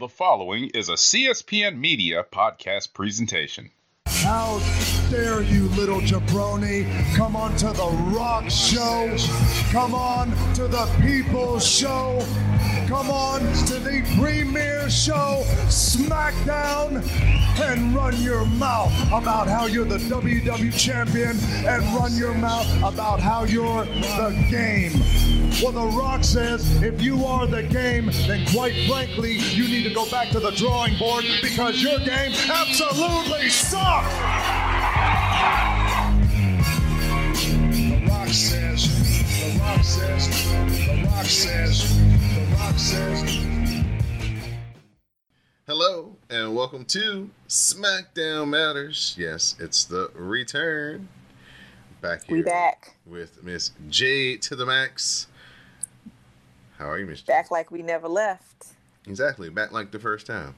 The following is a CSPN Media podcast presentation. How dare you, little jabroni, come on to the rock show, come on to the people's show, come on to the premiere show, SmackDown, and run your mouth about how you're the WWE champion and run your mouth about how you're the game. Well, The Rock says if you are the game, then quite frankly, you need to go back to the drawing board because your game absolutely sucks. The Rock says, The Rock says, The Rock says, The Rock says. Hello and welcome to SmackDown Matters. Yes, it's the return. Back here We back. with Miss Jade to the max. How are you, Miss Jade? Back like we never left. Exactly, back like the first time.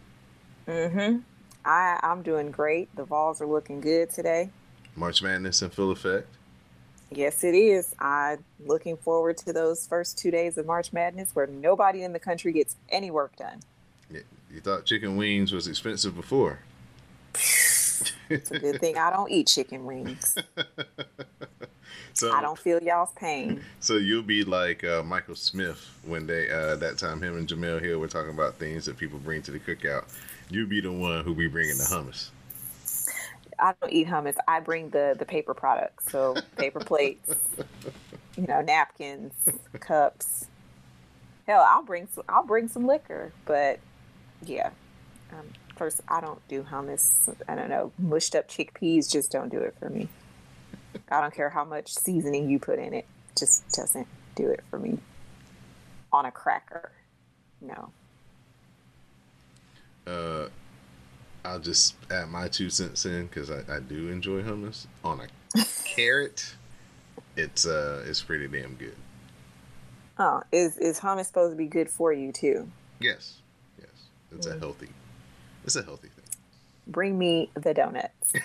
Mm-hmm. I I'm doing great. The Vols are looking good today. March Madness in full effect. Yes, it is. I'm looking forward to those first two days of March Madness where nobody in the country gets any work done. Yeah, You thought chicken wings was expensive before. It's a good thing I don't eat chicken wings. So I don't feel y'all's pain. So you'll be like uh, Michael Smith when they uh, that time him and Jemele Hill were talking about things that people bring to the cookout. You'll be the one who be bringing the hummus. I don't eat hummus. I bring the the paper products, so paper plates, you know, napkins, cups. Hell, I'll bring some, I'll bring some liquor, but yeah. Um, first, I don't do hummus. I don't know, mushed up chickpeas just don't do it for me. I don't care how much seasoning you put in it, just doesn't do it for me. On a cracker, no. Uh, I'll just add my two cents in because I, I do enjoy hummus on a carrot. It's uh it's pretty damn good. Oh, is is hummus supposed to be good for you too? Yes, yes, it's a healthy, it's a healthy thing. Bring me the donuts.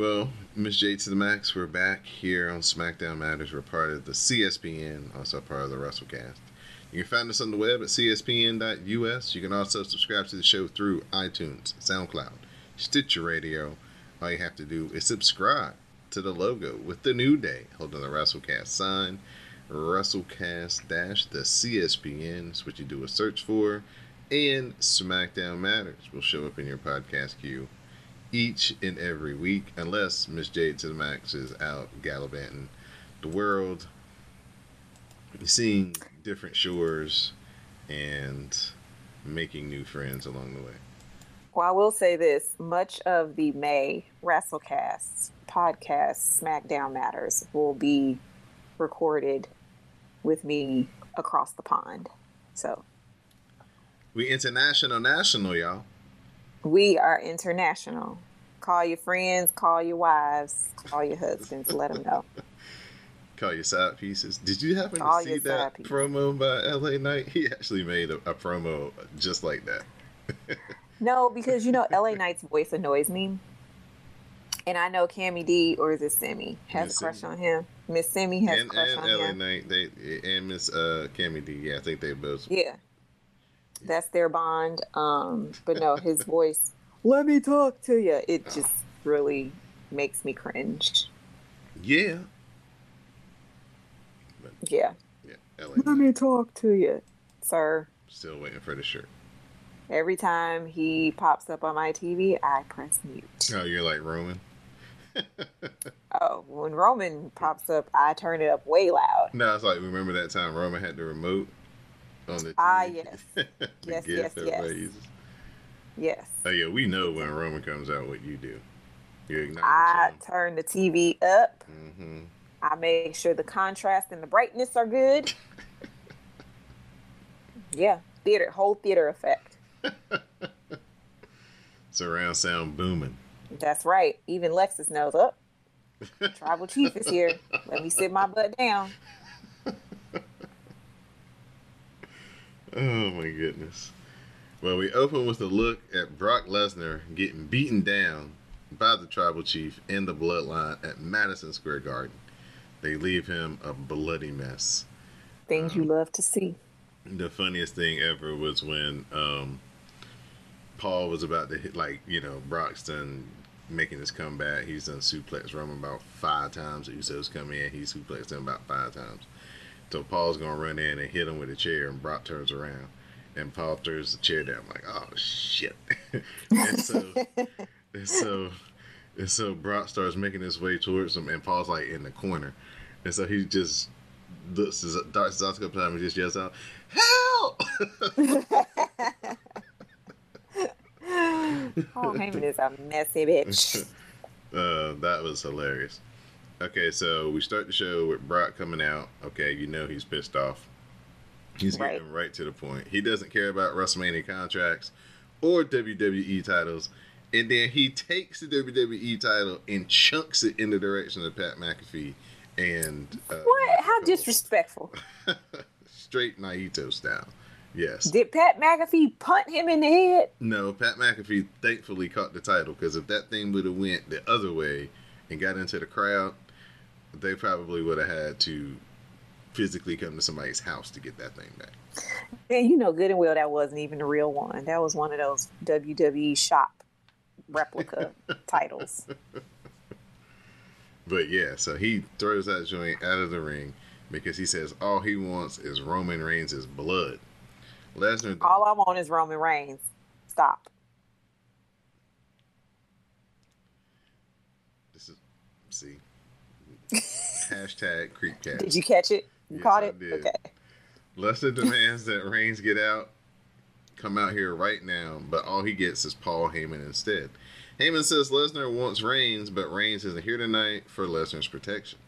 Well, Miss J to the Max, we're back here on SmackDown Matters. We're part of the CSPN, also part of the WrestleCast. You can find us on the web at cspn.us. You can also subscribe to the show through iTunes, SoundCloud, Stitcher Radio. All you have to do is subscribe to the logo with the new day holding the WrestleCast sign. WrestleCast dash the CSPN is what you do a search for. And SmackDown Matters will show up in your podcast queue each and every week, unless Miss Jade to the Max is out gallivanting the world, seeing different shores, and making new friends along the way. Well, I will say this much of the May WrestleCast podcast, SmackDown Matters, will be recorded with me across the pond. So We international national, y'all. we are international. Call your friends, call your wives, call your husbands, let them know. Call you side pieces. Did you happen to see that pieces. promo by LA Knight? He actually made a, a promo just like that. No, because you know LA Knight's voice annoys me. And I know Cammy D or is it Simi has Miss a crush on him. Miss Simi has and a crush on him. and on LA him. Knight, they and Miss uh, Cammy D. Yeah, I think they both. Yeah. That's their bond. Um, but no, his voice, let me talk to you. It just really makes me cringe. Yeah, Yeah. yeah. LA Let Knight. me talk to you. Sir, Still waiting for the shirt. every time he pops up on my TV, I press mute. Oh, you're like Roman. Oh, when Roman pops up, I turn it up way loud. No, it's like remember that time Roman had the remote on the. TV? Ah, TV? yes. Yes, yes, yes. uses. Yes. Oh yeah, we know when Roman comes out what you do. You I him. turn the TV up. hmm I make sure the contrast and the brightness are good. yeah, theater, whole theater effect. Surround sound booming. That's right. Even Lexus knows. Up. Tribal chief is here. Let me sit my butt down. Oh my goodness. Well, we open with a look at Brock Lesnar getting beaten down by the tribal chief and the bloodline at Madison Square Garden. They leave him a bloody mess. Things you Um, love to see. the funniest thing ever was when um, Paul was about to hit, like, you know, Broxton making his comeback. He's done suplex Roman about five times. Usos come in, he suplexed him about five times. So Paul's gonna run in and hit him with a chair, and Brock turns around, and Paul throws the chair down. like, oh shit! and so, and so, and so Brock starts making his way towards him, and Paul's like in the corner, and so he just looks, darts his eyes a couple times, and just yells out, "Help!" Paul Heyman is a messy bitch. Uh, that was hilarious. Okay, so we start the show with Brock coming out. Okay, you know he's pissed off. He's Right. getting right to the point. He doesn't care about WrestleMania contracts or WWE titles. And then he takes the WWE title and chunks it in the direction of Pat McAfee and uh, What? How disrespectful. Straight Naito style. Yes. Did Pat McAfee punt him in the head? No, Pat McAfee thankfully caught the title because if that thing would have went the other way and got into the crowd, they probably would have had to physically come to somebody's house to get that thing back. And you know good and well that wasn't even the real one. That was one of those WWE shop replica titles. But yeah, so he throws that joint out of the ring because he says all he wants is Roman Reigns' blood. Lesnar, All I want is Roman Reigns. Stop. this is see hashtag creepcast. Did you catch it? You Yes, caught it? Okay. Lesnar demands that Reigns get out, come out here right now, but all he gets is Paul Heyman instead. Heyman says Lesnar wants Reigns, but Reigns isn't here tonight for Lesnar's protection.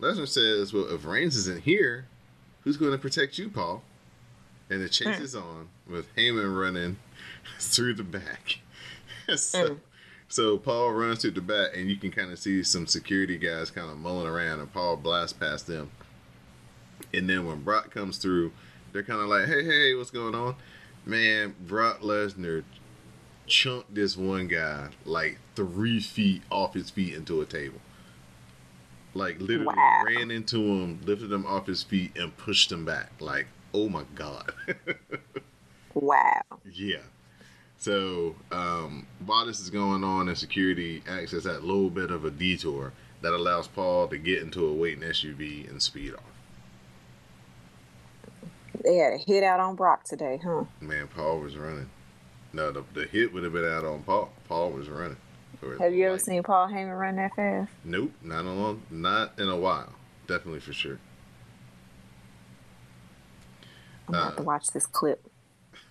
Lesnar says, Well, if Reigns isn't here, who's going to protect you, Paul? And the chase Hmm. is on with Heyman running through the back. so, Hmm. so Paul runs through the back, and you can kind of see some security guys kind of mulling around, and Paul blasts past them. And then when Brock comes through, they're kind of like, hey, hey, what's going on? Man, Brock Lesnar chunked this one guy like three feet off his feet into a table. Like literally Wow. ran into him, lifted him off his feet, and pushed him back. Like, oh my God. Wow. yeah. So um, while this is going on, and security acts as that little bit of a detour that allows Paul to get into a waiting SUV and speed off. They had a hit out on Brock today, huh? Man, Paul was running. No, the, the hit would have been out on Paul. Paul was running. Have you ever like- seen Paul Heyman run that fast? Nope, not in a long, not in a while. Definitely for sure. I'm about to Uh, watch this clip.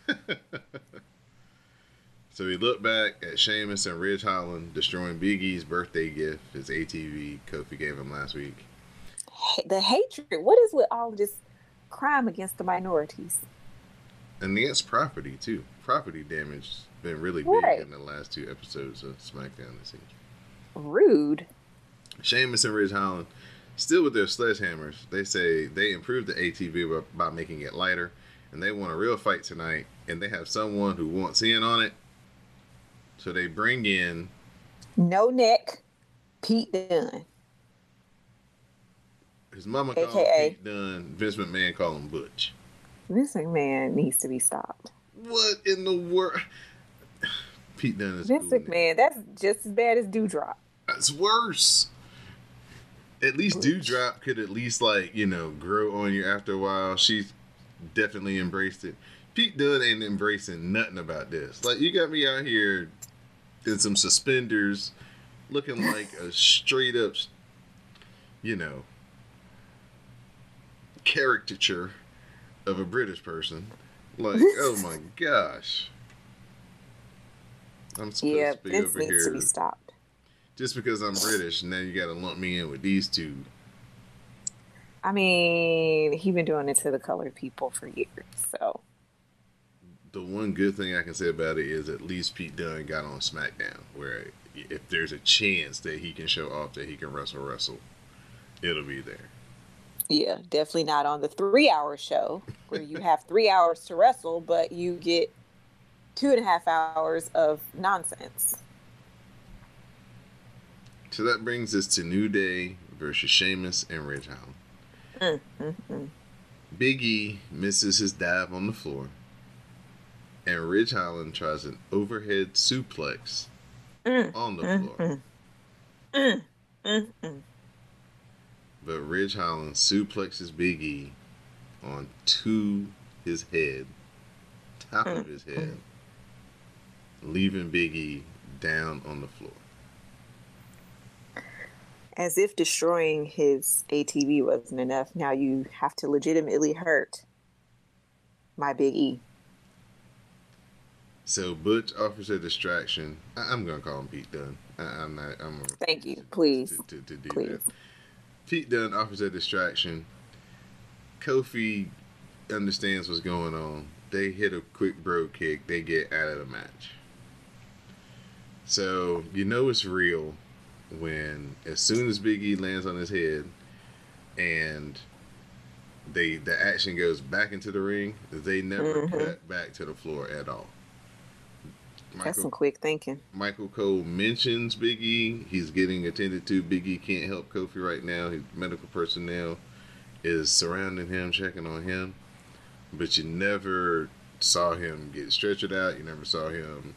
So we look back at Sheamus and Ridge Holland destroying Big E's birthday gift, his ATV Kofi gave him last week. The hatred. What is with all this crime against the minorities? And against property too. Property damage has been really big in the last two episodes of SmackDown this season. Rude. Sheamus and Ridge Holland, still with their sledgehammers, they say they improved the ATV by, by making it lighter, and they want a real fight tonight, and they have someone who wants in on it. So they bring in No neck. Pete Dunne. His mama called him AKA. Pete Dunne, Vince McMahon called him Butch. This man needs to be stopped. What in the world? Pete Dunne is Vince. McMahon, that's just as bad as Doudrop. That's worse. At least Doudrop could at least like you know grow on you after a while. She's definitely embraced it. Pete Dunne ain't embracing nothing about this. Like you got me out here in some suspenders, looking like a straight up, you know, caricature of a British person. Like oh my gosh. I'm supposed Yeah, to be Vince over needs here to be stopped. just because I'm British, and now you got to lump me in with these two. I mean, he been doing it to the colored people for years. So The one good thing I can say about it is at least Pete Dunne got on SmackDown, where if there's a chance that he can show off that he can wrestle, wrestle, it'll be there. Yeah, definitely not on the three hour show where you have three hours to wrestle, but you get two and a half hours of nonsense. So that brings us to New Day versus Sheamus and Ridge Holland. Mm, mm, mm. Big E misses his dive on the floor, and Ridge Holland tries an overhead suplex Mm, on the mm, floor. But Ridge Holland suplexes Big E onto his head, top of his hmm. head, leaving Big E down on the floor. As if destroying his ATV wasn't enough, now you have to legitimately hurt my Big E. So Butch offers a distraction. I- I'm gonna call him Pete Dunne. I- I'm not. I'm Thank you. Please. to, to, to do Please. that. Pete Dunne offers a distraction. Kofi understands what's going on. They hit a quick bro kick. They get out of the match. So you know it's real when as soon as Big E lands on his head and they the action goes back into the ring, they never Mhm. cut back to the floor at all. That's some quick thinking. Michael Cole mentions Big E. He's getting attended to. Big E can't help Kofi right now. His medical personnel is surrounding him, checking on him. But you never saw him get stretchered out. You never saw him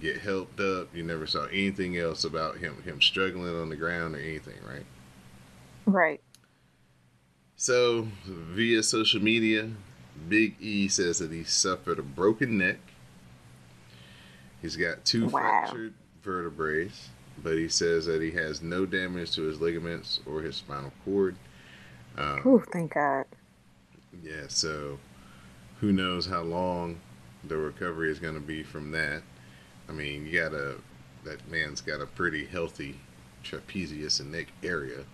get helped up. You never saw anything else about him him struggling on the ground or anything, right? Right. So, via social media, Big E says that he suffered a broken neck. He's got two Wow. fractured vertebrae, but he says that he has no damage to his ligaments or his spinal cord. Um, Whew, thank God. yeah, so who knows how long the recovery is going to be from that. I mean, you got a that man's got a pretty healthy trapezius and neck area.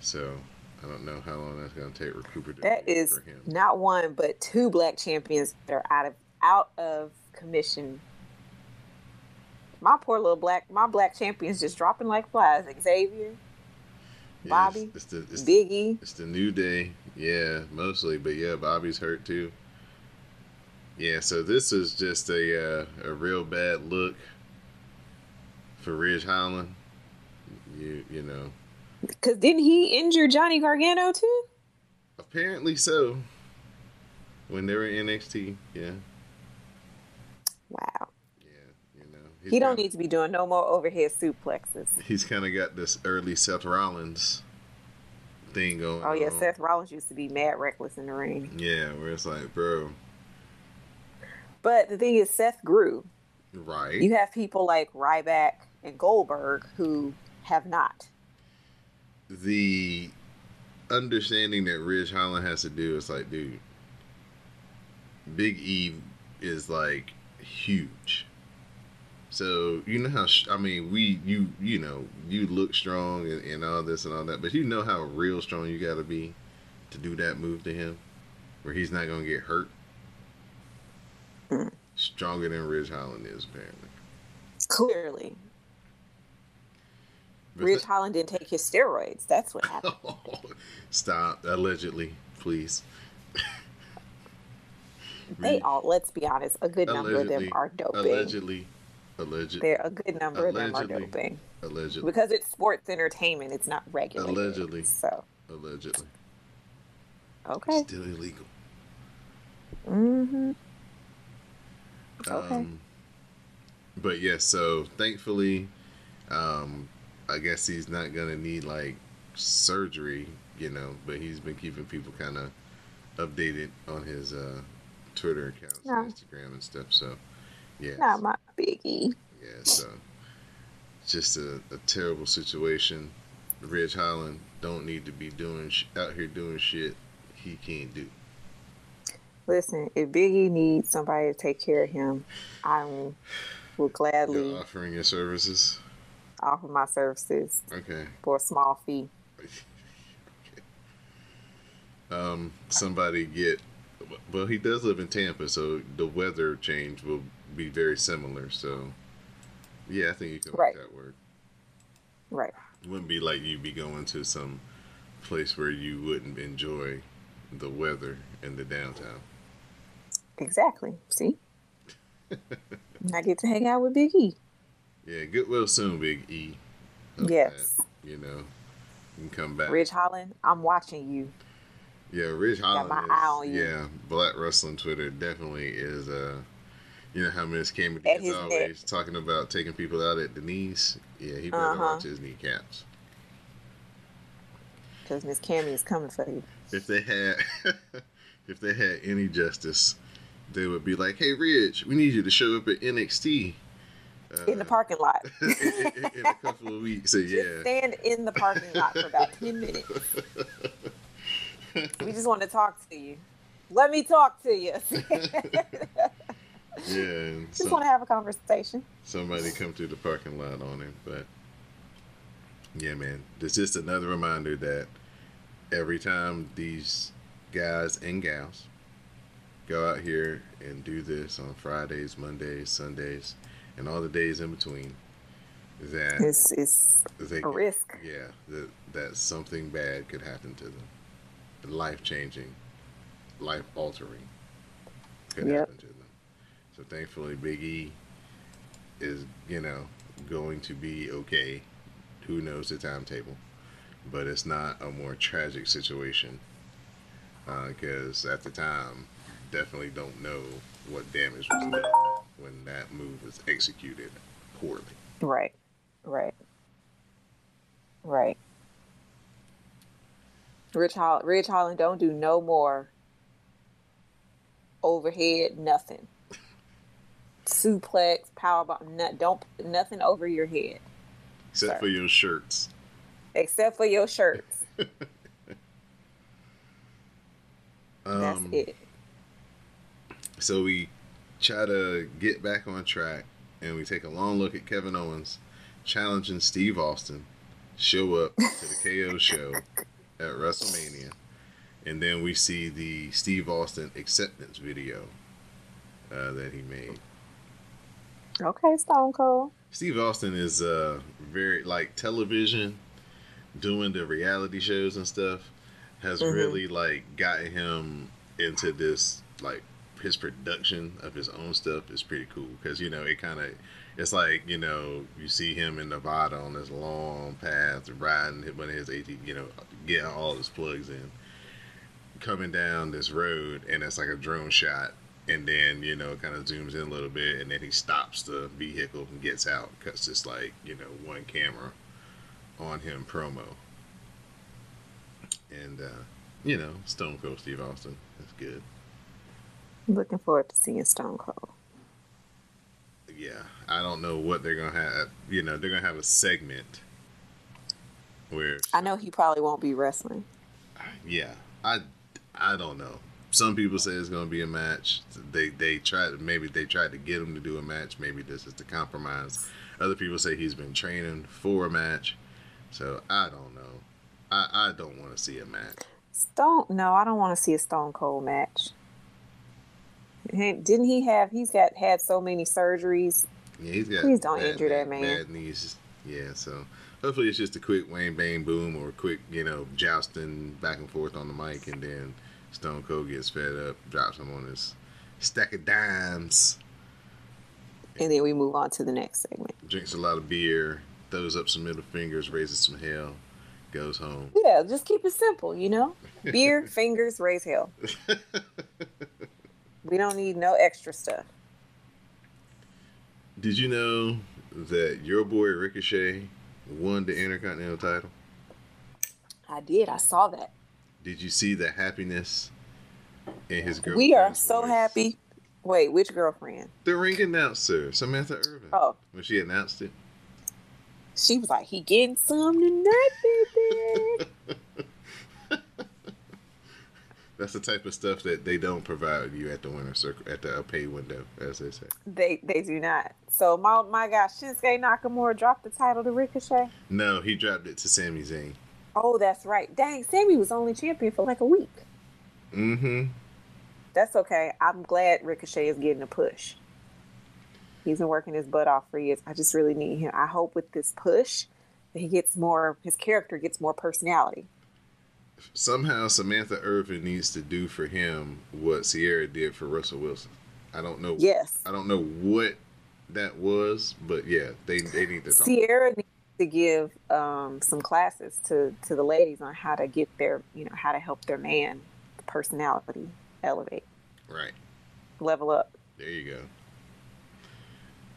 So I don't know how long that's going to take recuperatively That is for him. not one but two black champions that are out of out of commission. My poor little black my black champions just dropping like flies. Xavier, Yeah, Bobby, it's, it's the, it's, Biggie. it's the new day. Yeah, mostly, but yeah, Bobby's hurt too. Yeah, so this is just a uh, a real bad look for Ridge Holland. You you know, Cause didn't he injure Johnny Gargano too? apparently so. When they were in NXT, yeah, Wow. Yeah, you know, he's He don't kinda- need to be doing no more overhead suplexes. He's kind of got this early Seth Rollins thing going. Oh yeah, on. Seth Rollins used to be mad reckless in the ring. Yeah, where it's like, bro, But the thing is, Seth grew. right? You have people like Ryback and Goldberg who have not. the understanding that Ridge Holland has to do is like, dude, Big E is like huge. So you know how I mean we you you know you look strong and, and all this and all that, but you know how real strong you got to be to do that move to him, where he's not gonna get hurt. Mm. Stronger than Ridge Holland is apparently. Clearly, But Ridge that- Holland didn't take his steroids. That's what happened. Stop. Allegedly, please. They all, let's be honest, a good number of them are doping. Allegedly. Allegedly. They're a good number of them are Allegedly. doping Allegedly. because it's sports entertainment. It's not regulated. Allegedly. So Allegedly. okay. Still illegal. Mm-hmm. Okay. Um, but yes, so thankfully, um, I guess he's not gonna need like surgery, you know. But he's been keeping people kind of updated on his uh, Twitter accounts, No. and Instagram, and stuff. So yeah, Not my biggie. yeah. So just a, a terrible situation. Ridge Holland don't need to be doing sh- out here doing shit he can't do. Listen, if Biggie needs somebody to take care of him, I will gladly You're offering your services. offer my services Okay. for a small fee. um, somebody get. Well, he does live in Tampa, so the weather change will be very similar. So, yeah, I think you can Right. make that work. Right. It wouldn't be like you'd be going to some place where you wouldn't enjoy the weather in the downtown. Exactly. See? I get to hang out with Big E. Yeah, Goodwill soon, Big E. Hope Yes. that, you know, you can come back. Ridge Holland, I'm watching you. Yeah, Ridge Got Holland. my is- eye on you. Yeah, Black Wrestling Twitter definitely is. Uh, you know how Miss Cameron is always talking about taking people out at the knees. Yeah, he better Uh-huh. watch his kneecaps. Because Miss Cammy is coming for you. If they had, if they had any justice, they would be like, "Hey, Ridge, we need you to show up at NXT." Uh, In the parking lot. in, in- a couple of weeks. So Just yeah. stand in the parking lot for about 10 minutes. We just want to talk to you. Let me talk to you. Yeah, just some- want to have a conversation. somebody come through the parking lot on him. But yeah, man, it's just another reminder that every time these guys and gals go out here and do this on Fridays, Mondays, Sundays, and all the days in between, that It's, it's they a risk. yeah, that that something bad could happen to them, life changing, life altering Yep. So thankfully, Big E is you know going to be okay. Who knows the timetable? But it's not a more tragic situation uh, because at the time, definitely don't know what damage was done when that move was executed poorly. Right. Right. Right. Ridge Ridge Holland, don't do no more overhead, nothing. Suplex, powerbomb, no, don't nothing over your head Except Sorry. for your shirts. except for your shirts. That's Um, it. So we try to get back on track and we take a long look at Kevin Owens challenging Steve Austin, show up to the KO show at WrestleMania, and then we see the Steve Austin acceptance video uh, that he made. Okay, Stone Cold. Steve Austin is uh, very like television, doing the reality shows and stuff, has Mhm. really like gotten him into this like his production of his own stuff is pretty cool because you know it kind of it's like you know you see him in Nevada on this long path riding one of his AT you know getting all his plugs in coming down this road and it's like a drone shot and then you know kind of zooms in a little bit and then he stops the vehicle and gets out cuts just like you know one camera on him promo and uh you know stone cold steve austin that's good Looking forward to seeing Stone Cold. yeah i don't know what they're gonna have you know they're gonna have a segment where I know he probably won't be wrestling. yeah i i don't know some people say it's going to be a match they they tried maybe they tried to get him to do a match maybe this is the compromise other people say he's been training for a match so i don't know i i don't want to see a match Stone, no, I don't want to see a Stone Cold match. Didn't he have? He's got had so many surgeries. yeah he's got Please don't bad, injure that man. bad knees yeah so hopefully it's just a quick wayne bang boom or a quick you know jousting back and forth on the mic and then stone cold gets fed up drops him on his stack of dimes And then we move on to the next segment. drinks a lot of beer, throws up some middle fingers, raises some hell, goes home. Yeah, just keep it simple, you know? Beer, fingers, raise hell. We don't need no extra stuff. Did you know that your boy Ricochet won the Intercontinental title? I did. I saw that. Did you see the happiness in his girl? we are so happy. Wait, which girlfriend? The ring announcer, Samantha Irvin, Oh, when she announced it. she was like, he getting some tonight, baby. That's the type of stuff that they don't provide you at the winner circle, at the pay window, as they say. they they do not. So my my gosh, Shinsuke Nakamura dropped the title to Ricochet. No, he dropped it to Sami Zayn. Oh, that's right. Dang, Sami was only champion for like a week. Mm-hmm. That's okay. I'm glad Ricochet is getting a push. He's been working his butt off for years. I just really need him. I hope with this push that he gets more, his character gets more personality. somehow Samantha Irvin needs to do for him what Ciara did for Russell Wilson. I don't know. Yes. I don't know what that was, but yeah, they they need to talk. Ciara needs to give um, some classes to, to the ladies on how to get their, you know, how to help their man personality elevate, Right. level up. There you go.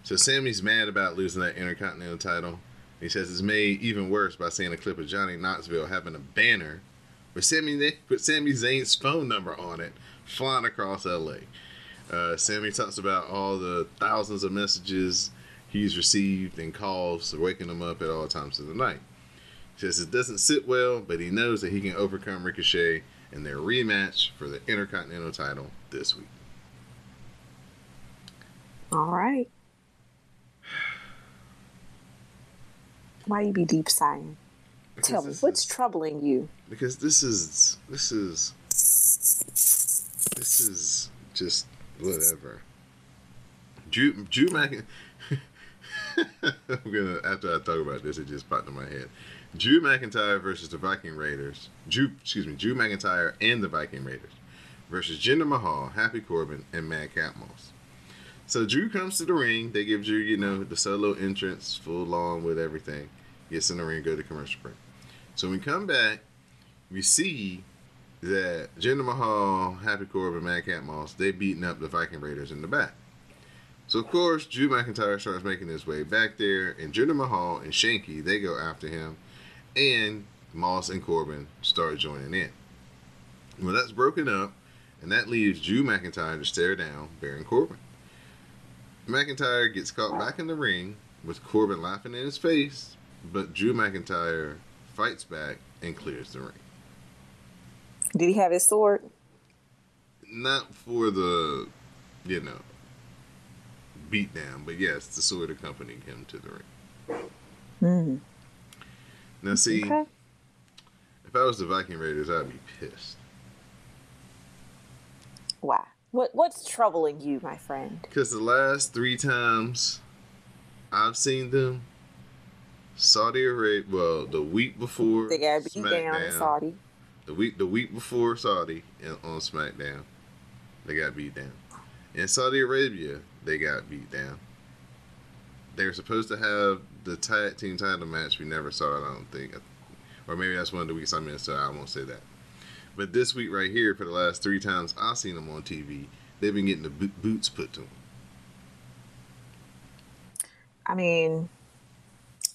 So Sami's mad about losing that Intercontinental title. He says it's made even worse by seeing a clip of Johnny Knoxville having a banner with Sami with Sami Zayn's phone number on it flying across LA. Uh, Sami talks about all the thousands of messages he's received and calls waking him up at all times of the night. He says it doesn't sit well, but he knows that he can overcome Ricochet in their rematch for the Intercontinental title this week. All right. Why you be deep sighing? Because Tell me, what's is- troubling you? because this is this is this is just whatever. Drew Drew Mc. I'm gonna after I talk about this, it just popped in my head. Drew McIntyre versus the Viking Raiders. Drew, excuse me, Drew McIntyre and the Viking Raiders versus Jinder Mahal, Happy Corbin, and Madcap Moss. So Drew comes to the ring. They give Drew, you know, the solo entrance, full on with everything. Gets in the ring, go to commercial break. So when we come back, we see that Jinder Mahal, Happy Corbin, Madcap Moss, they beating up the Viking Raiders in the back. So of course, Drew McIntyre starts making his way back there, and Jinder Mahal and Shanky they go after him, and Moss and Corbin start joining in. Well, that's broken up, and that leaves Drew McIntyre to stare down Baron Corbin. McIntyre gets caught back in the ring with Corbin laughing in his face, but Drew McIntyre fights back and clears the ring. Did he have his sword? Not for the, you know, beat down, but yes, the sword accompanied him to the ring. Hmm. Now, see, Okay. if I was the Viking Raiders, I'd be pissed. Why? What What's troubling you, my friend? Because the last three times I've seen them, Saudi Arabia, well, the week before They got beat down in Saudi. the week the week before Saudi on SmackDown, they got beat down. In Saudi Arabia, they got beat down. They were supposed to have the tag team title match. We never saw it. I don't think, or maybe that's one of the weeks I missed. So I won't say that. But this week right here, for the last three times I've seen them on TV, they've been getting the bo- boots put to them. I mean,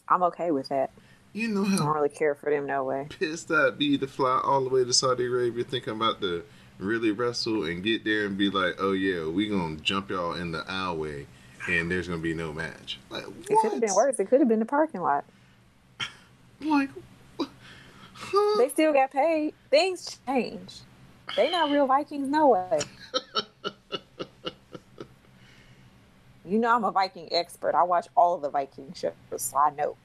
I'm okay with that. You know I don't really care for them no way. pissed I'd be to fly all the way to Saudi Arabia thinking about to really wrestle and get there and be like, oh yeah, we gonna jump y'all in the aisleway and there's gonna be no match. Like what? It could have been worse. It could have been the parking lot. Like. Huh? They still got paid. Things change. They not real Vikings, no way. you know I'm a Viking expert. I watch all the Viking shows, so I know.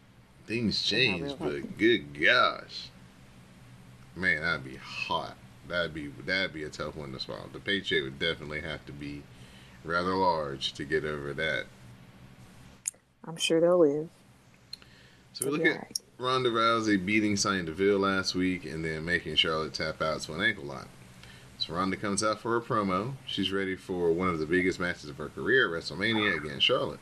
Things change, but good gosh, man, that'd be hot. That'd be that'd be a tough one to swallow. The paycheck would definitely have to be rather large to get over that. I'm sure they'll live. So we look at. Ronda Rousey beating Sonya Deville last week and then making Charlotte tap out to an ankle lock. So Ronda comes out for her promo. She's ready for one of the biggest matches of her career at WrestleMania against Charlotte.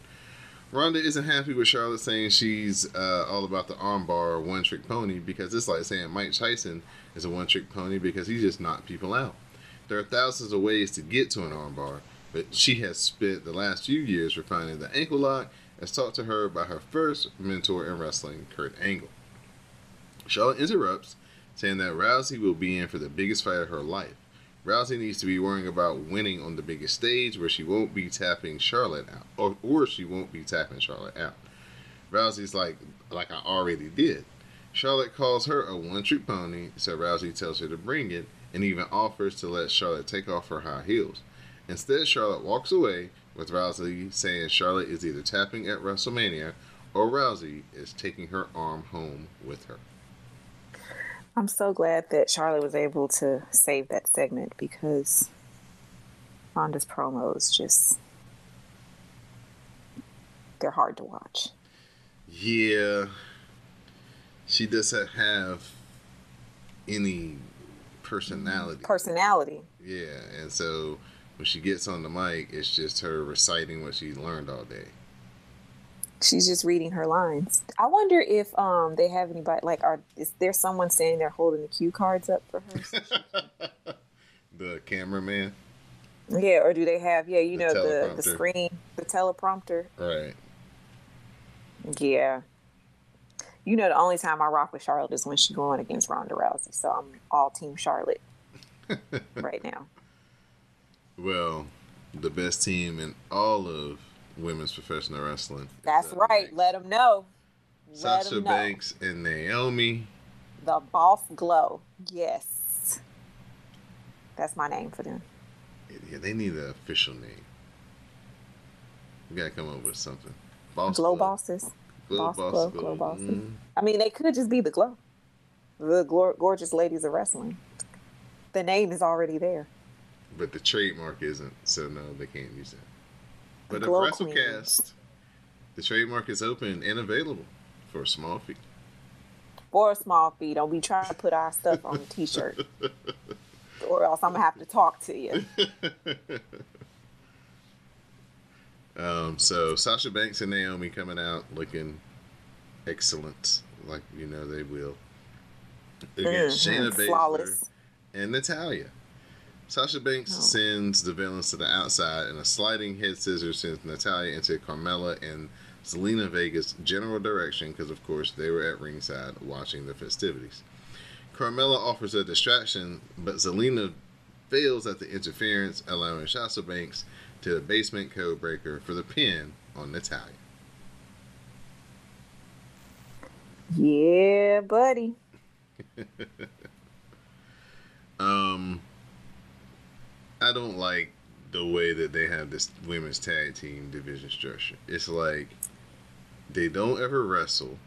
Ronda isn't happy with Charlotte saying she's uh, all about the armbar one trick pony because it's like saying Mike Tyson is a one trick pony because he just knocked people out. There are thousands of ways to get to an armbar, but she has spent the last few years refining the ankle lock as taught to her by her first mentor in wrestling, Kurt Angle. Charlotte interrupts, saying that Rousey will be in for the biggest fight of her life. Rousey needs to be worrying about winning on the biggest stage where she won't be tapping Charlotte out, or, or she won't be tapping Charlotte out. Rousey's like, like I already did. Charlotte calls her a one-trick pony, so Rousey tells her to bring it, and even offers to let Charlotte take off her high heels. Instead, Charlotte walks away, with Rousey saying Charlotte is either tapping at WrestleMania or Rousey is taking her arm home with her. I'm so glad that Charlotte was able to save that segment because Ronda's promos just they're hard to watch. Yeah, she doesn't have any personality. Personality. yeah, and so when she gets on the mic, it's just her reciting what she learned all day. She's just reading her lines. I wonder if um they have anybody like are is there someone saying they're holding the cue cards up for her? The cameraman. Yeah, or do they have yeah, you The know the the screen, the teleprompter. Right. Yeah. You know the only time I rock with Charlotte is when she's going against Ronda Rousey. So I'm all team Charlotte right now. Well, the best team in all of women's professional wrestling. That's up right. next. Let them know. Let Sasha 'em know. Banks and Naomi. The Boss Glow. Yes. That's my name for them. Yeah, they need an official name. We gotta come up with something. Boss Glow Bosses. Glow Boss Boss Glow, Glow. Glow Bosses. Mm. I mean, they could just be the Glow. The glor- gorgeous ladies of wrestling. The name is already there. But the trademark isn't, so no, they can't use that. But Glow if WrestleCast, Queens. the trademark is open and available for a small fee. For a small fee. Don't be trying to put our stuff on a t shirt. or else I'm going to have to talk to you. Um, so Sasha Banks and Naomi coming out looking excellent, like you know they will. Against Mhm, Shayna Baszler Flawless. and Natalya. Sasha Banks Oh. sends the villains to the outside, and a sliding head scissors sends Natalya into Carmella and Zelina Vega's general direction because, of course, they were at ringside watching the festivities. Carmella offers a distraction, but Zelina fails at the interference, allowing Sasha Banks to the basement code breaker for the pin on Natalya. Yeah, buddy. Um, I don't like the way that they have this women's tag team division structure. It's like they don't ever wrestle,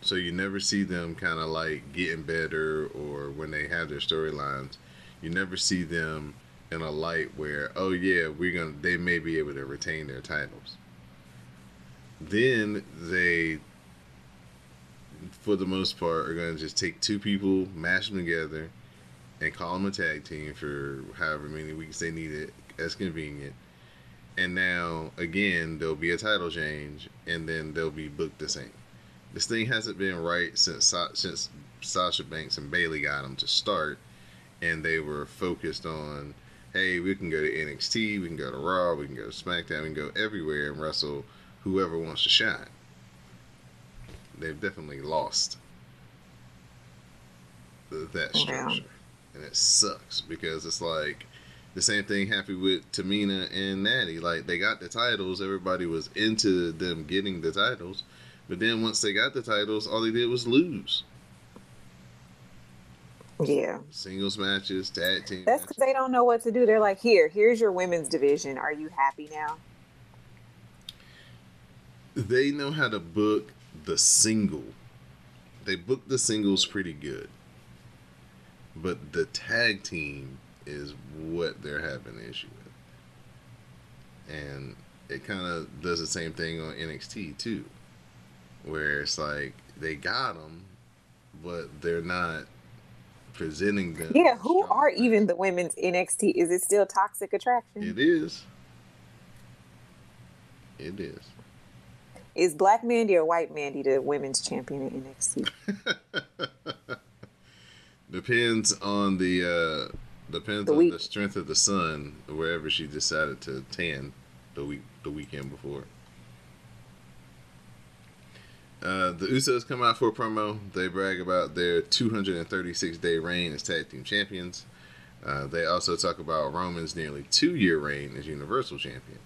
so you never see them kind of like getting better or when they have their storylines, you never see them in a light where oh yeah we're gonna they may be able to retain their titles. Then they for the most part, are going to just take two people, mash them together, and call them a tag team for however many weeks they need it as convenient. And now, again, there'll be a title change, and then they'll be booked the same. This thing hasn't been right since Sa- since Sasha Banks and Bayley got them to start, and they were focused on, hey, we can go to NXT, we can go to Raw, we can go to SmackDown, we can go everywhere and wrestle whoever wants to shine they've definitely lost th- that Yeah. And it sucks because it's like the same thing happened with Tamina and Natty. Like they got the titles, everybody was into them getting the titles, but then once they got the titles, all they did was lose. Yeah. Singles matches, tag team. That's because they don't know what to do. They're like, here, here's your women's division. Are you happy now? they know how to book the single. They book the singles pretty good. But the tag team is what they're having an issue with. And it kind of does the same thing on NXT too. Where it's like they got them, but they're not presenting them. Yeah, who are even the women's NXT? Is it still Toxic Attraction? It is. It is. Is Black Mandy or White Mandy the women's champion in NXT? Depends on the uh depends The on week. the strength of the sun wherever she decided to tan the week the weekend before. Uh, the Usos come out for a promo. They brag about their 236 day reign as tag team champions. Uh, they also talk about Roman's nearly two year reign as Universal Champion.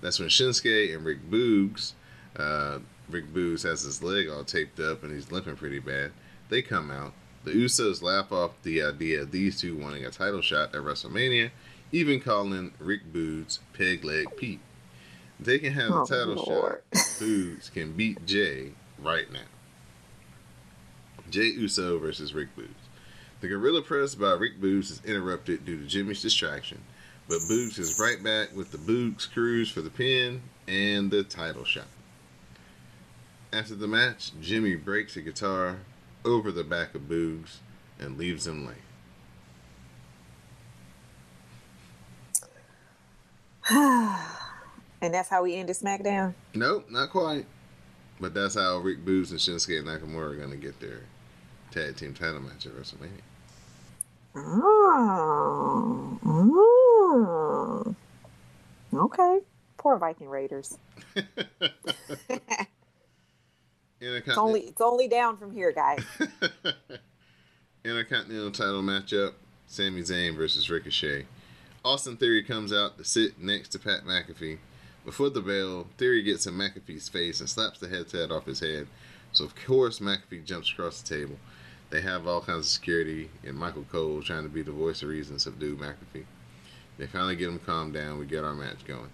That's when Shinsuke and Rick Boogs, uh, Rick Boogs has his leg all taped up and he's limping pretty bad. They come out. The Usos laugh off the idea of these two wanting a title shot at WrestleMania, even calling Rick Boogs Peg Leg Pete. They can have Oh, the title Lord. shot. Boogs can beat Jay right now. Jay Uso versus Rick Boogs. The gorilla press by Rick Boogs is interrupted due to Jimmy's distraction, but Boogs is right back with the Boogs Cruise for the pin and the title shot. After the match, Jimmy breaks a guitar over the back of Boogs and leaves him laying. and that's how we ended SmackDown. Nope, not quite. But that's how Rick Boogs and Shinsuke Nakamura are going to get their tag team title match at WrestleMania. Oh. Oh. Okay. Poor Viking Raiders. It's only it's only down from here, guys. Intercontinental title matchup: Sami Zayn versus Ricochet. Austin Theory comes out to sit next to Pat McAfee. Before the bell, Theory gets in McAfee's face and slaps the headset off his head. So of course McAfee jumps across the table. They have all kinds of security and Michael Cole trying to be the voice of reason subdue McAfee. They finally get him calmed down. We get our match going.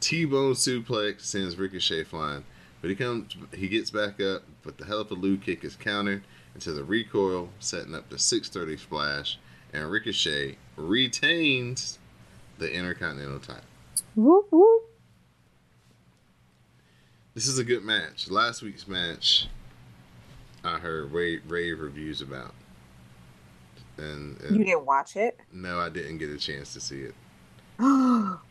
T-bone suplex sends Ricochet flying. But he comes, he gets back up, but the hell of a Lou kick is countered into the recoil, setting up the 630 splash, and Ricochet retains the Intercontinental title. Whoop, whoop. This is a good match. Last week's match, I heard rave, rave reviews about, and, and You didn't watch it? no, I didn't get a chance to see it.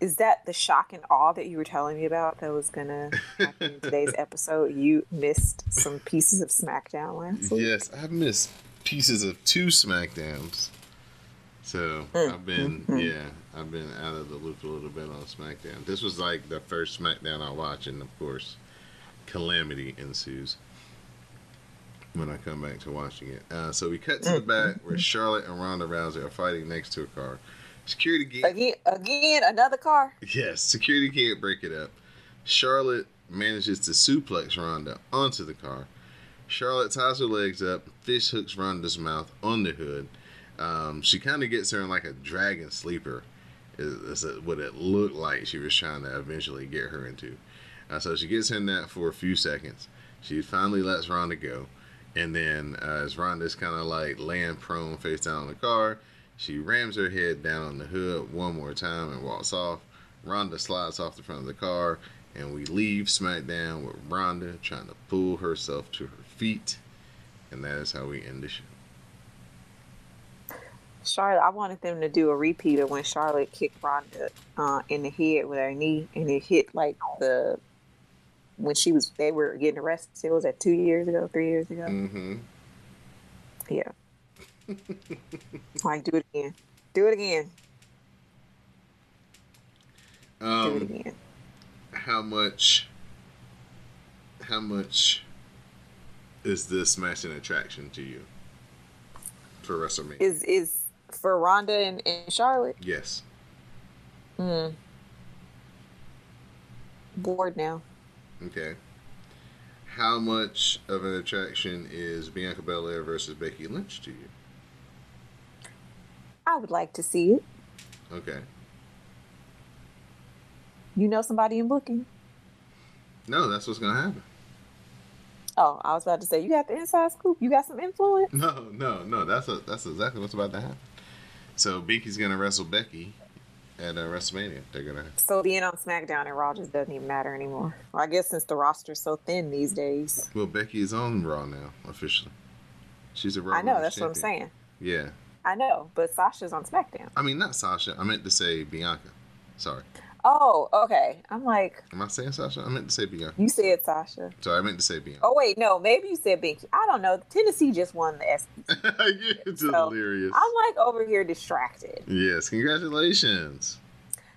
Is that the shock and awe that you were telling me about that was gonna happen in today's episode? You missed some pieces of SmackDown last week. Yes, I've missed pieces of two SmackDowns. So Mm, I've been, mm, mm. yeah, I've been out of the loop a little bit on SmackDown. This was like the first SmackDown I watched, and of course, calamity ensues when I come back to watching it. Uh, so we cut to the Mm, back where Charlotte and Ronda Rousey are fighting next to a car. Security gate. Again, again, another car. Yes, security can't break it up. Charlotte manages to suplex Ronda onto the car. Charlotte ties her legs up, fish hooks Ronda's mouth on the hood. Um, she kind of gets her in like a dragon sleeper, is, is what it looked like she was trying to eventually get her into. Uh, so she gets in that for a few seconds. She finally lets Ronda go. And then uh, as Ronda's kind of like laying prone face down on the car, she rams her head down on the hood one more time and walks off. Ronda slides off the front of the car, and we leave SmackDown with Ronda trying to pull herself to her feet. And that is how we end the show. Charlotte, I wanted them to do a repeat of when Charlotte kicked Ronda uh, in the head with her knee, and it hit like the when she was they were getting arrested. It was at two years ago, three years ago? Mm-hmm. Yeah. like do it again. Do it again. do it Um, again. how much? How much is this match an attraction to you for WrestleMania? Is is for Ronda and, and Charlotte? yes. Hmm. Bored now. Okay. How much of an attraction is Bianca Belair versus Becky Lynch to you? I would like to see it. Okay. You know somebody in booking? No, that's what's gonna happen. Oh, I was about to say you got the inside scoop. You got some influence. No, no, no. That's a, that's exactly what's about to happen. So Beaky's gonna wrestle Becky at uh, WrestleMania. They're gonna. So being on SmackDown and Raw just doesn't even matter anymore. Well, I guess since the roster's so thin these days. Well, Becky is on Raw now officially. She's a Raw. I know that's what I'm saying. Yeah, I know, but Sasha's on SmackDown. I mean not Sasha. I meant to say Bianca. Sorry, Oh, okay. I'm like, am I saying Sasha? I meant to say Bianca. you said Sasha. Sorry, I meant to say Bianca. Oh wait, no, maybe you said Binky. I don't know. Tennessee just won the S. You're So, delirious. I'm like over here distracted. Yes, congratulations.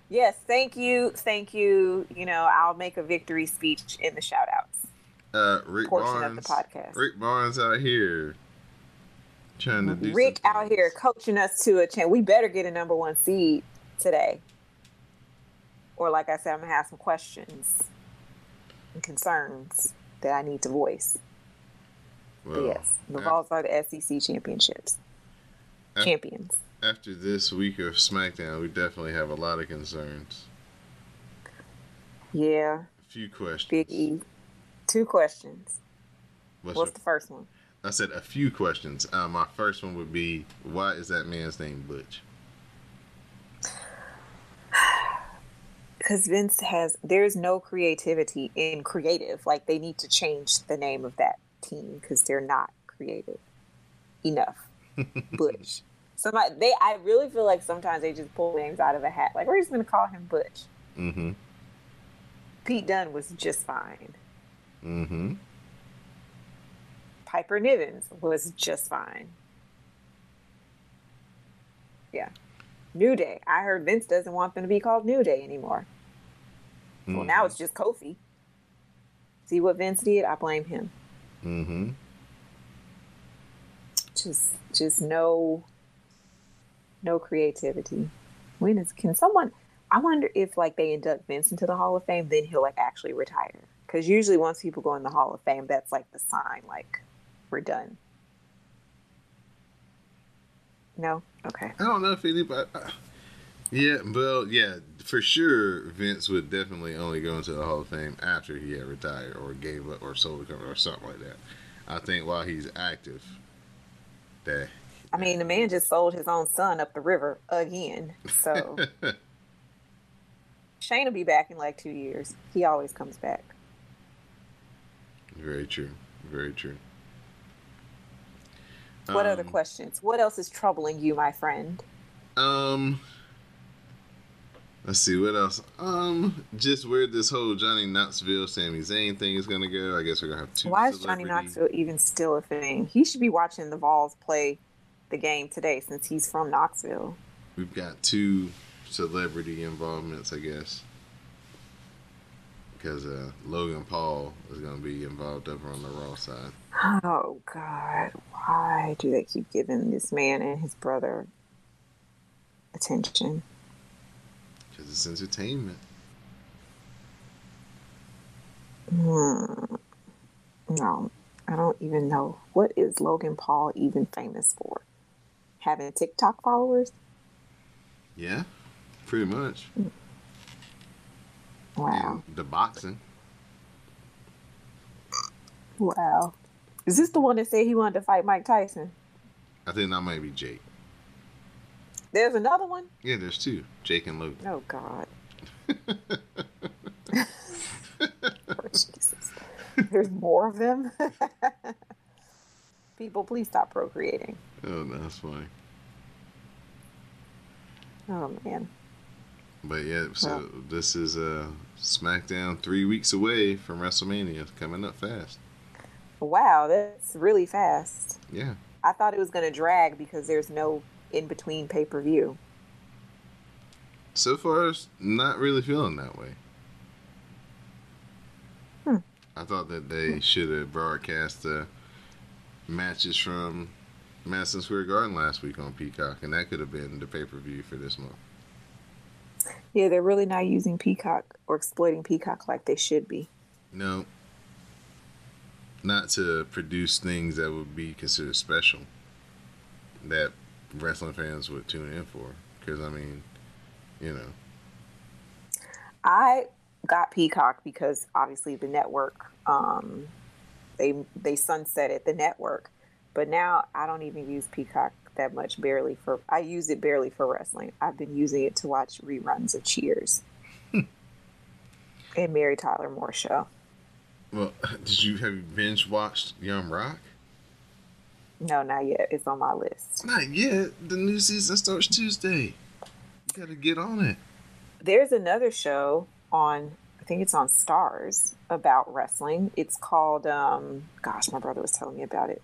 Yes, thank you, thank you. You know, I'll make a victory speech in the shout outs Uh, Rick portion Barnes. of the podcast. Rick Barnes out here trying to do. Rick out here coaching us to a chance. We better get a number one seed today. Or, like I said, I'm going to have some questions and concerns that I need to voice. Well, yes, the Vols are the SEC championships. af- Champions. after this week of SmackDown, we definitely have a lot of concerns. Yeah, A few questions. Big E. Two questions. What's What's your- the first one? I said a few questions. Uh, my first one would be, why is that man's name Butch? Because Vince has, there's no creativity in creative. Like, they need to change the name of that team because they're not creative enough. Butch. Somebody, they, I really feel like sometimes they just pull names out of a hat. Like, we're just going to call him Butch. Mm-hmm. Pete Dunne was just fine. Mm-hmm. Piper Nivens was just fine. Yeah. New Day. I heard Vince doesn't want them to be called New Day anymore. Well, now it's just Kofi. See what Vince did? I blame him. Mm-hmm. Just, just no, no creativity. When is can someone? I wonder if like they induct Vince into the Hall of Fame, then he'll like actually retire. Because usually once people go in the Hall of Fame, that's like the sign, like we're done. No. Okay. I don't know if anybody. Uh, yeah, well, yeah, for sure. Vince would definitely only go into the Hall of Fame after he had retired or gave up or sold a company or something like that. I think while he's active, that. I mean, the man just sold his own son up the river again. So Shane will be back in like two years. He always comes back. Very true. Very true. What other Um, questions? What else is troubling you, my friend? Um, let's see what else. Um, just where this whole Johnny Knoxville, Sami Zayn thing is gonna go. I guess we're gonna have two. Why is Johnny Knoxville even still a thing? He should be watching the Vols play the game today since he's from Knoxville. We've got two celebrity involvements, I guess. Because uh, Logan Paul is gonna be involved over on the Raw side. Oh God, why do they keep giving this man and his brother attention? Because it's entertainment. Hmm. No, I don't even know. What is Logan Paul even famous for? Having TikTok followers? Yeah, pretty much. Wow. The boxing. Wow. Is this the one that said he wanted to fight Mike Tyson? I think that might be Jake. There's another one? Yeah, there's two. Jake and Luke. Oh God. Oh, Jesus. There's more of them. People, please stop procreating. Oh, that's funny. Oh man. But yeah, so Wow. this is uh, SmackDown three weeks away from WrestleMania, coming up fast. Wow, that's really fast. Yeah, I thought it was going to drag because there's no in between pay per view. so far not really feeling that way. Hmm. I thought that they should have broadcast the matches from Madison Square Garden last week on Peacock, and that could have been the pay per view for this month. Yeah, they're really not using Peacock or exploiting Peacock like they should be. No, not to produce things that would be considered special that wrestling fans would tune in for. Because I mean, you know, I got Peacock because obviously the network um they they sunsetted the network. But now I don't even use Peacock that much barely for I use it barely for wrestling. I've been using it to watch reruns of Cheers. and Mary Tyler Moore show. well, did you have you binge watched Young Rock? No, not yet. It's on my list. Not yet. The new season starts Tuesday. You gotta get on it. There's another show on I think it's on Starz about wrestling. It's called um gosh, my brother was telling me about it.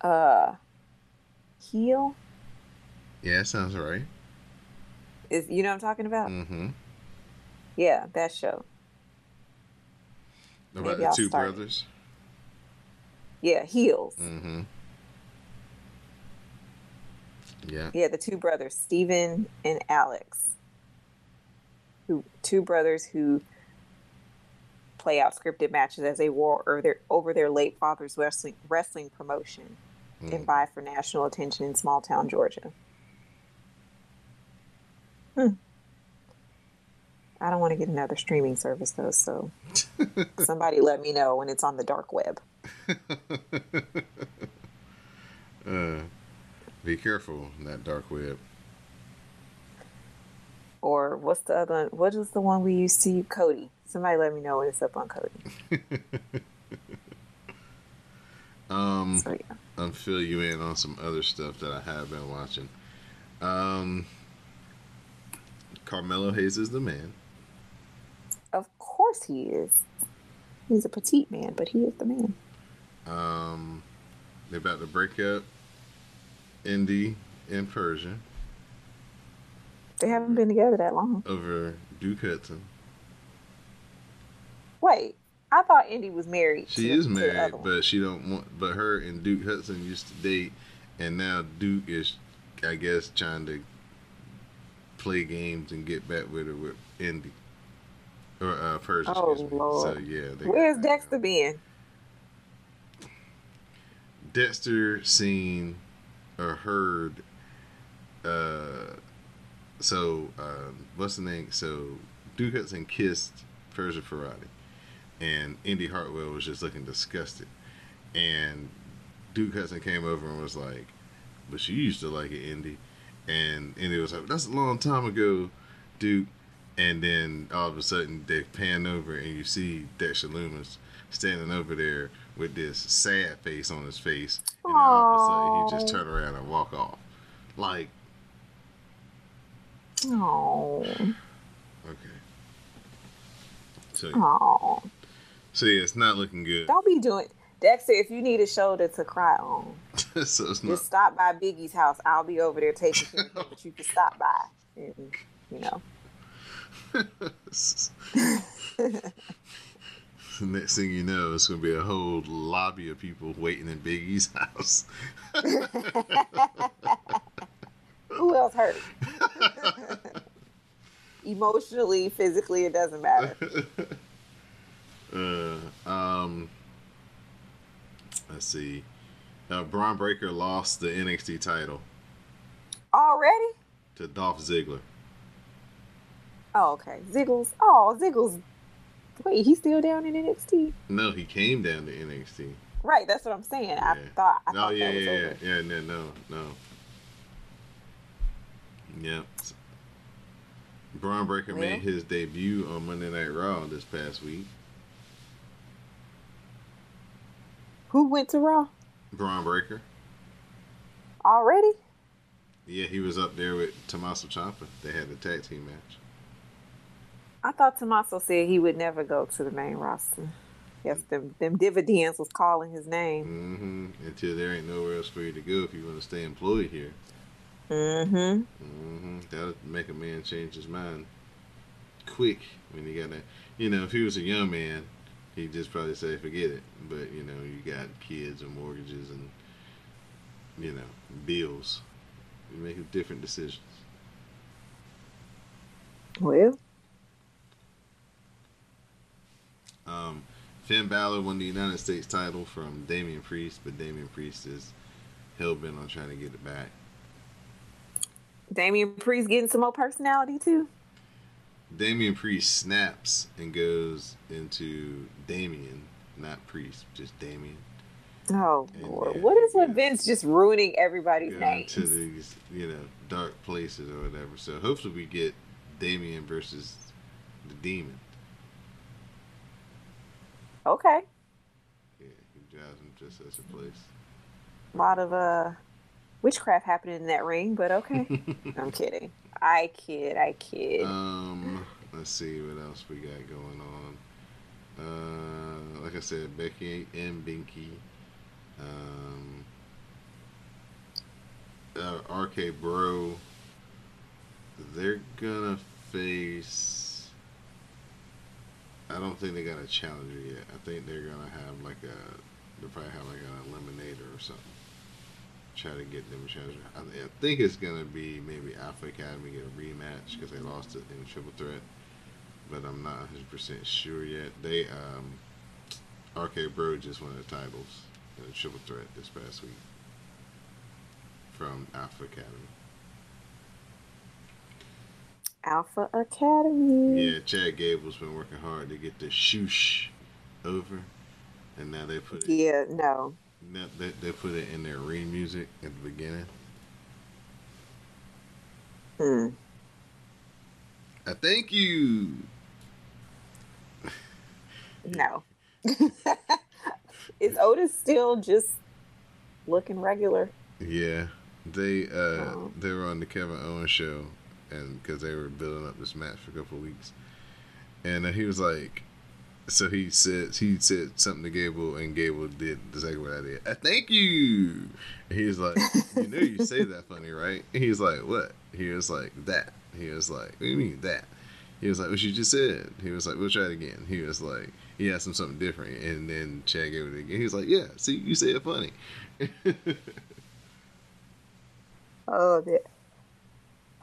Uh Heel Yeah, sounds right. is you know what I'm talking about? Mm-hmm. Yeah, that show. About the two brothers. Yeah, Heels. Mm-hmm. Yeah. Yeah, the two brothers, Steven and Alex. Who two brothers who play out scripted matches as they war over their over their late father's wrestling wrestling promotion Mm. and vie for national attention in small town Georgia. Hmm. I don't want to get another streaming service though, so somebody let me know when it's on the dark web. uh, be careful in that dark web. Or what's the other one? What is the one we used to Kodi? Somebody let me know when it's up on Kodi. Um, So yeah. I'll fill you in on some other stuff that I have been watching. Um, Carmelo Hayes is the man. Of course he is. He's a petite man, but he is the man. Um, they're about to break up Indy and Persia They haven't been together that long. over Duke Hudson. Wait, I thought Indy was married. She to- is married, but she don't want. But her and Duke Hudson used to date, and now Duke is, I guess, trying to play games and get back with her with Indy or uh, Persia. Oh. Lord. So yeah, they Where's Dexter been? Dexter seen or heard. Uh, so um, what's the name? So Duke Hudson kissed Persia Pirotta, and Indy Hartwell was just looking disgusted, and Duke Hudson came over and was like, "But she used to like it, Indy," and Indy was like, "That's a long time ago, Duke." And then all of a sudden they pan over and you see Dexter Lumis standing over there with this sad face on his face, and then all of a sudden he just turn around and walk off. Like, Oh, okay. So, oh! So yeah, it's not looking good. Don't be doing Dexter. If you need a shoulder to cry on, so it's not. just stop by Biggie's house. I'll be over there taking care of but you can stop by and you know. The next thing you know, it's gonna be a whole lobby of people waiting in Biggie's house. Who else hurt? Emotionally, physically, it doesn't matter. Uh, um, let's see. Uh, Bron Breakker lost the NXT title Already? to Dolph Ziggler. Oh, okay. Ziggles. Oh, Ziggles. Wait, he's still down in NXT. No, he came down to NXT. Right, that's what I'm saying. I thought. I no, thought yeah, yeah, over. yeah, yeah, no, no, no. Yep. Bron Breakker made his debut on Monday Night Raw this past week. Who went to Raw Bron Breakker. already? Yeah, he was up there with Tommaso Ciampa. They had the tag team match. I thought Tommaso said he would never go to the main roster. Yes, them them dividends was calling his name. hmm Until there ain't nowhere else for you to go if you want to stay employed here. Mm-hmm. Mm-hmm. That'll make a man change his mind quick when you got to, you know, if he was a young man, he'd just probably say, forget it. But, you know, you got kids and mortgages and, you know, bills. You make different decisions. Well, Um, Finn Balor won the United States title from Damian Priest, but Damian Priest is hell bent on trying to get it back. Damian Priest getting some more personality too. Damian Priest snaps and goes into Damian, not Priest, just Damian. Oh And, Lord, yeah, what is with yeah. Vince just ruining everybody's Go names? into these, you know, dark places or whatever. So hopefully we get Damian versus the Demon. Okay, Yeah, he drives him just as a place. a lot of uh witchcraft happening in that ring, but okay. I'm kidding. I kid. I kid. Um, let's see what else we got going on. Uh, like I said, Becky and Binky. Um, uh, RK Bro. They're gonna face. I don't think they got a challenger yet. I think they're gonna have like a. They'll probably have like an eliminator or something. Try to get them a challenger. I, I think it's gonna be maybe Alpha Academy get a rematch because they lost it in Triple Threat, but I'm not 100 percent sure yet. They um, RK Bro just won the titles in Triple Threat this past week from Alpha Academy. Alpha Academy. Yeah, Chad Gable's been working hard to get the shoosh over, and now they put it. Yeah. No. Now they, they put it in their ring music at the beginning. Hmm. I thank you. No. Is Otis still just looking regular? Yeah, they uh Oh. they were on the Kevin Owens show, and because they were building up this match for a couple of weeks, and uh, he was like, So he said he said something to Gable, and Gable did exactly what I did. Uh, thank you. And he was like, "You know, you say that funny, right?" And he was like, "What?" He was like, "That." He was like, "What do you mean that?" He was like, "What you just said." He was like, "We'll try it again." He was like, he asked him something different, and then Chad gave it again. He was like, "Yeah, see, you say it funny." Oh, that.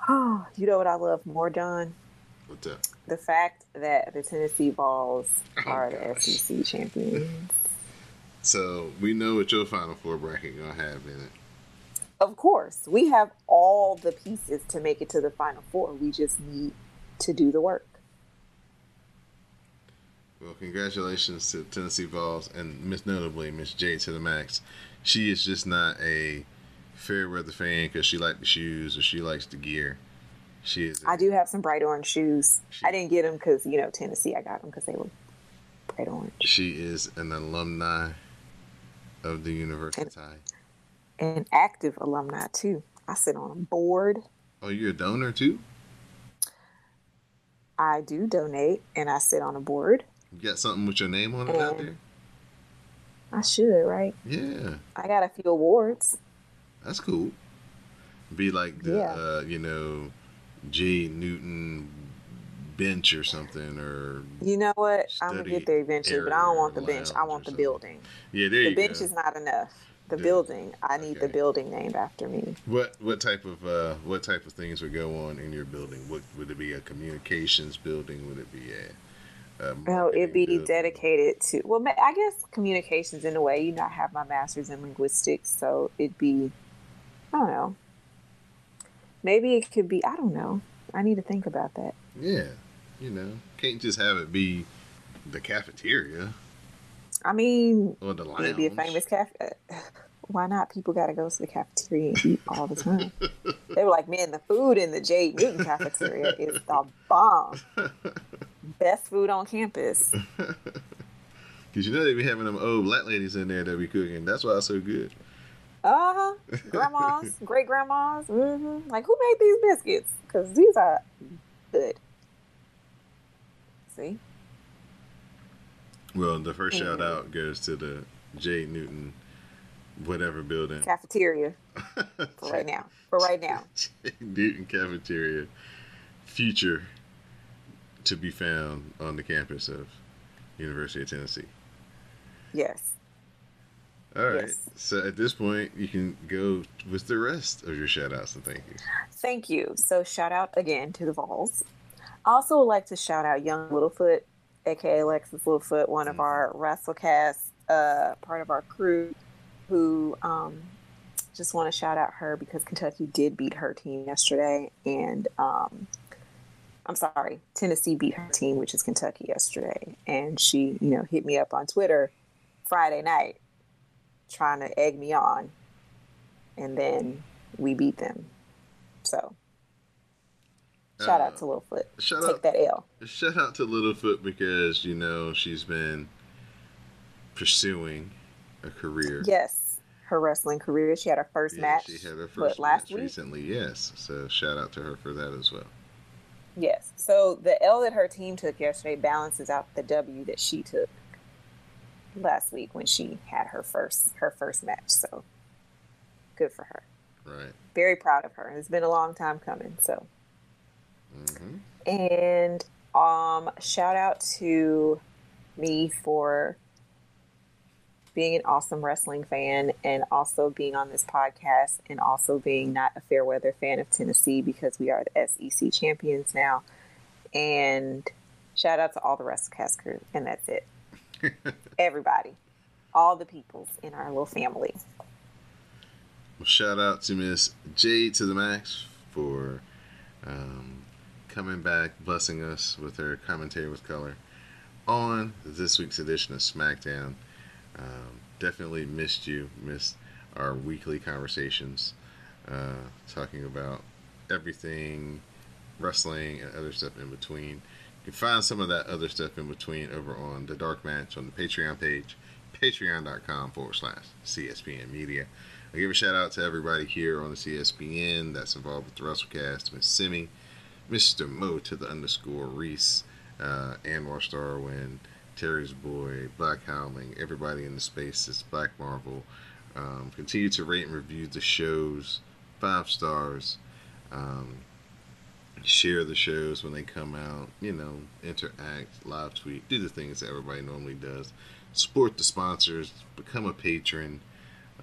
Oh, you know what I love more, John? What's up? The fact that the Tennessee Vols Oh, are gosh. the SEC champions. So we know what your Final Four bracket gonna have in it. Of course, we have all the pieces to make it to the Final Four. We just need to do the work. Well, congratulations to Tennessee Vols and Miss notably Miss J to the max. She is just not a fair weather fan because she likes the shoes or she likes the gear. She is. I do have some bright orange shoes. She- I didn't get them because you know Tennessee. I got them because they were bright orange. She is an alumni of the university. And an active alumni too. I sit on a board. Oh, you're a donor too. I do donate, and I sit on a board. You got something with your name on it out there? I should, right? Yeah, I got a few awards. that's cool. Be like the Yeah. uh, you know J Newton bench or something or You know what? I'm gonna get there eventually, but I don't want the bench. I want the something. building. yeah. There The bench go. is not enough. The Yeah. building. I need the building named after me. What what type of uh, what type of things would go on in your building? What would it be? A communications building? Would it be a? a No, it'd be building? dedicated to. Well, I guess communications in a way. You know, I have my master's in linguistics, so it'd be. I don't know. Maybe it could be. I don't know. I need to think about that. Yeah, you know, can't just have it be the cafeteria I mean, or the lounge. it'd be a famous cafe. Why not? People got to go to the cafeteria and eat all the time. they were like, man, the food in the J. Newton cafeteria is the bomb. Best food on campus. Cause you know they be having them old black ladies in there that be cooking. That's why it's so good. Uh huh. Grandmas, great grandmas. hmm Like, who made these biscuits? Because these are good. See? Well, the first Mhm. shout out goes to the J Newton, whatever building. Cafeteria for right now. For right now. J Newton cafeteria, future to be found on the campus of University of Tennessee. Yes. All right. Yes. So at this point, you can go with the rest of your shout outs and thank you. Thank you. So, shout out again to the Vols. Also would like to shout out Young Littlefoot, aka Alexis Littlefoot, one of Mhm. our WrestleCast, uh, part of our crew, who um, just want to shout out her because Kentucky did beat her team yesterday. And um, I'm sorry, Tennessee beat her team, which is Kentucky, yesterday. And she, you know, hit me up on Twitter Friday night trying to egg me on. And then we beat them. So shout Uh, out to Littlefoot. Shout Take out, that L. shout out to Littlefoot because you know she's been pursuing a career. Yes, her wrestling career. She had her first Yeah, match. she had her first last week? recently. Yes, so shout out to her for that as well. Yes. So the L that her team took yesterday balances out the W that she took last week when she had her first her first match. So good for her. Right. Very proud of her. It's been a long time coming. So hmm and um shout out to me for being an awesome wrestling fan and also being on this podcast and also being not a fair weather fan of Tennessee because we are the SEC champions now. And shout out to all the WrestleCast crew and that's it. Everybody. All the peoples in our little family. Well, shout out to Miss J to the max for um, coming back, blessing us with her commentary with color on this week's edition of SmackDown. Um, definitely missed you, missed our weekly conversations, uh, talking about everything wrestling and other stuff in between. You can find some of that other stuff in between over on the Dark Match on the Patreon page, patreon.com forward slash CSPN Media. I give a shout out to everybody here on the CSPN that's involved with the WrestleCast, Miss Simi, Mr. Mo to the underscore Reese, uh, Anwar Starwin, Terry's Boy, Black Howling, everybody in the spaces, Black Marvel. Um, continue to rate and review the shows, five stars. Um, share the shows when they come out. You know, interact, live tweet, do the things that everybody normally does. Support the sponsors, become a patron,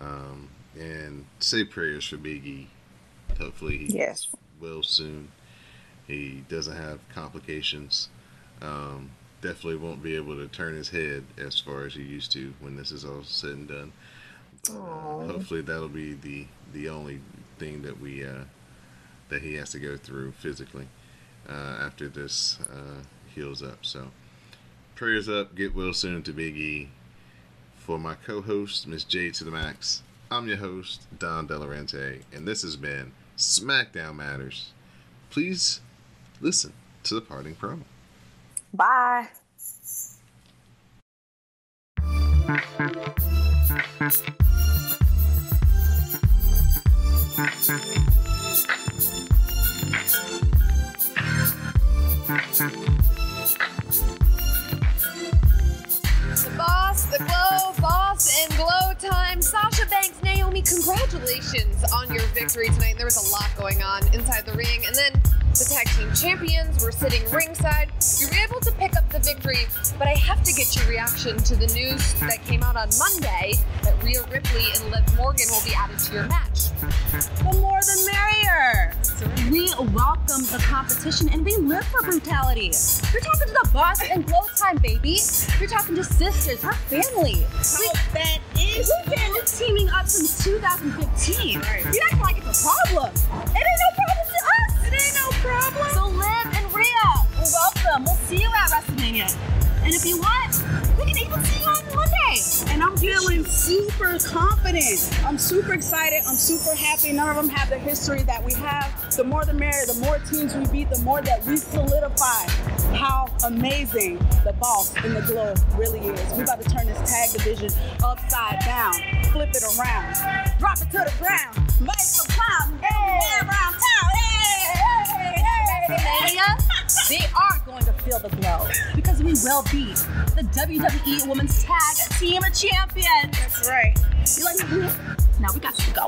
um, and say prayers for Biggie. Hopefully, he Yes. will soon. He doesn't have complications. Um, definitely won't be able to turn his head as far as he used to when this is all said and done. Uh, hopefully that'll be the the only thing that we uh, that he has to go through physically uh, after this uh, heals up. So prayers up. Get well soon to Big E. For my co-host Miss J to the max, I'm your host Don Delarente, and this has been SmackDown Matters. Please listen to the parting promo. Bye. The boss, the glow, boss, and glow time. Sasha Banks, Naomi, congratulations on your victory tonight. There was a lot going on inside the ring. And then the tag team champions were sitting ringside. You were able to pick up the victory, but I have to get your reaction to the news that came out on Monday that Rhea Ripley and Liv Morgan will be added to your match. the more the merrier. We welcome the competition and we live for brutality. You're talking to the boss and glow time, baby. You're talking to sisters, her family. We, that is. We've been teaming up since 2015. You act like it's a problem. It ain't no problem to us. It ain't no problem. So Liv and welcome. We'll see you at WrestleMania. And if you want, we can even see you on Monday. And I'm feeling super confident. I'm super excited. I'm super happy. None of them have the history that we have. The more the merrier. The more teams we beat, the more that we solidify how amazing the boss in the globe really is. We're about to turn this tag division upside down, flip it around, drop it to the ground, make some clown, hey, around town. Hey, hey, hey, hey. They are going to feel the blow because we will be the WWE Women's Tag Team Champions. That's right. You like? Now we got to go.